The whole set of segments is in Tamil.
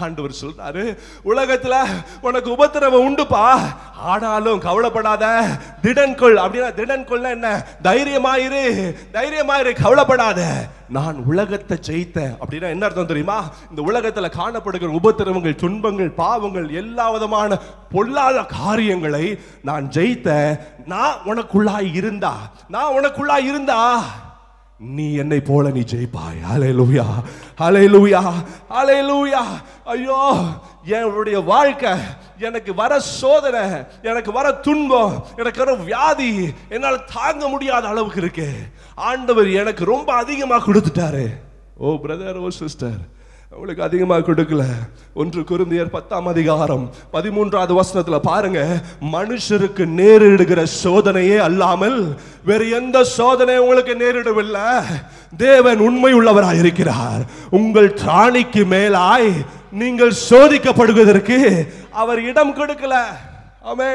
ஆண்டவர் சொல்றாரு உலகத்துல உனக்கு உபத்திரவம் உண்டுப்பா. ஆனாலும் கவலைப்படாத. திடன்கொள். அப்படின்னா திடன்கொள்ள என்ன? தைரியமாயிரு. தைரியமாயிரு கவலைப்படாத. நான் உலகத்தை ஜெயித்தேன். அப்படின்னா என்ன அர்த்தம் தெரியுமா? இந்த உலகத்துல காணப்படுகிற உபத்திரவங்கள் துன்பங்கள் பாவங்கள் எல்லா விதமான பொல்லாத காரியங்களை நான் ஜெயித்தேன். நான் உனக்குள்ளாய் இருந்தா. நான் உனக்குள்ளாய் இருந்தா. நீ என்னை போல நீ ஜெயிப்பாய். லூயா ஹலை லுயா ஐயோ என்னுடைய வாழ்க்கை எனக்கு வர சோதனை எனக்கு வர துன்பம் எனக்கு வர வியாதி என்னால் தாங்க முடியாத அளவுக்கு இருக்கு. ஆண்டவர் எனக்கு ரொம்ப அதிகமா கொடுத்துட்டாரு. ஓ பிரதர் ஓ சிஸ்டர் உங்களுக்கு அதிகமாக கொடுக்கல. ஒன்று குருந்தியர் பத்தாம் அதிகாரம் பதிமூன்றாவது வசனத்தில் பாருங்க. மனுஷருக்கு நேரிடுகிற சோதனையே அல்லாமல் வேறு எந்த சோதனை உங்களுக்கு நேரிடவில்லை. தேவன் உண்மை உள்ளவராய் இருக்கிறார். உங்கள் திராணிக்கு மேலாய் நீங்கள் சோதிக்கப்படுவதற்கு அவர் இடம் கொடுக்கல. அமே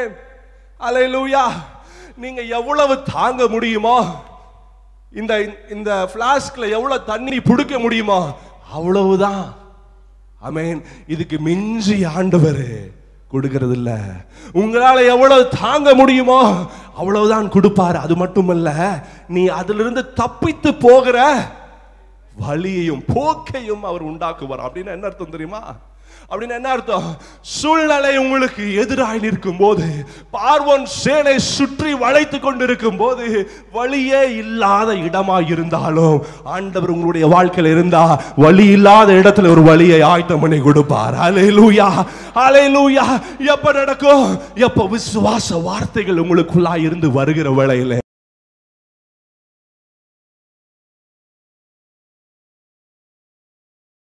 அலை லூயா நீங்க எவ்வளவு தாங்க முடியுமோ? இந்த இந்த பிளாஸ்க்ல எவ்வளவு தண்ணி பிடிக்க முடியுமோ? அவ்வளவுதான். அமேன் இதுக்கு மிஞ்சி ஆண்டவர் கொடுக்கறது இல்ல உங்களால எவ்வளவு தாங்க முடியுமோ அவ்வளவுதான் கொடுப்பாரு. அது மட்டுமல்ல நீ அதிலிருந்து தப்பித்து போகிற வழியையும் போக்கையும் அவர் உண்டாக்குவார். அப்படின்னு என்ன அர்த்தம் தெரியுமா? அப்படின்னு என்ன அர்த்தம்? சூழ்நிலை உங்களுக்கு எதிராக நிற்கும் போது பார்வன் சேனை சுற்றி வளைத்து கொண்டிருக்கும் போது வழியே இல்லாத இடமா இருந்தாலும் ஆண்டவர் உங்களுடைய வாழ்க்கையில் இருந்தா வழி இல்லாத இடத்துல ஒரு வழியை ஆயத்தம் பண்ணி கொடுப்பார். அலை லூயா எப்ப நடக்கும்? எப்ப விசுவாச வார்த்தைகள் உங்களுக்குள்ளா இருந்து வருகிற வேளையில.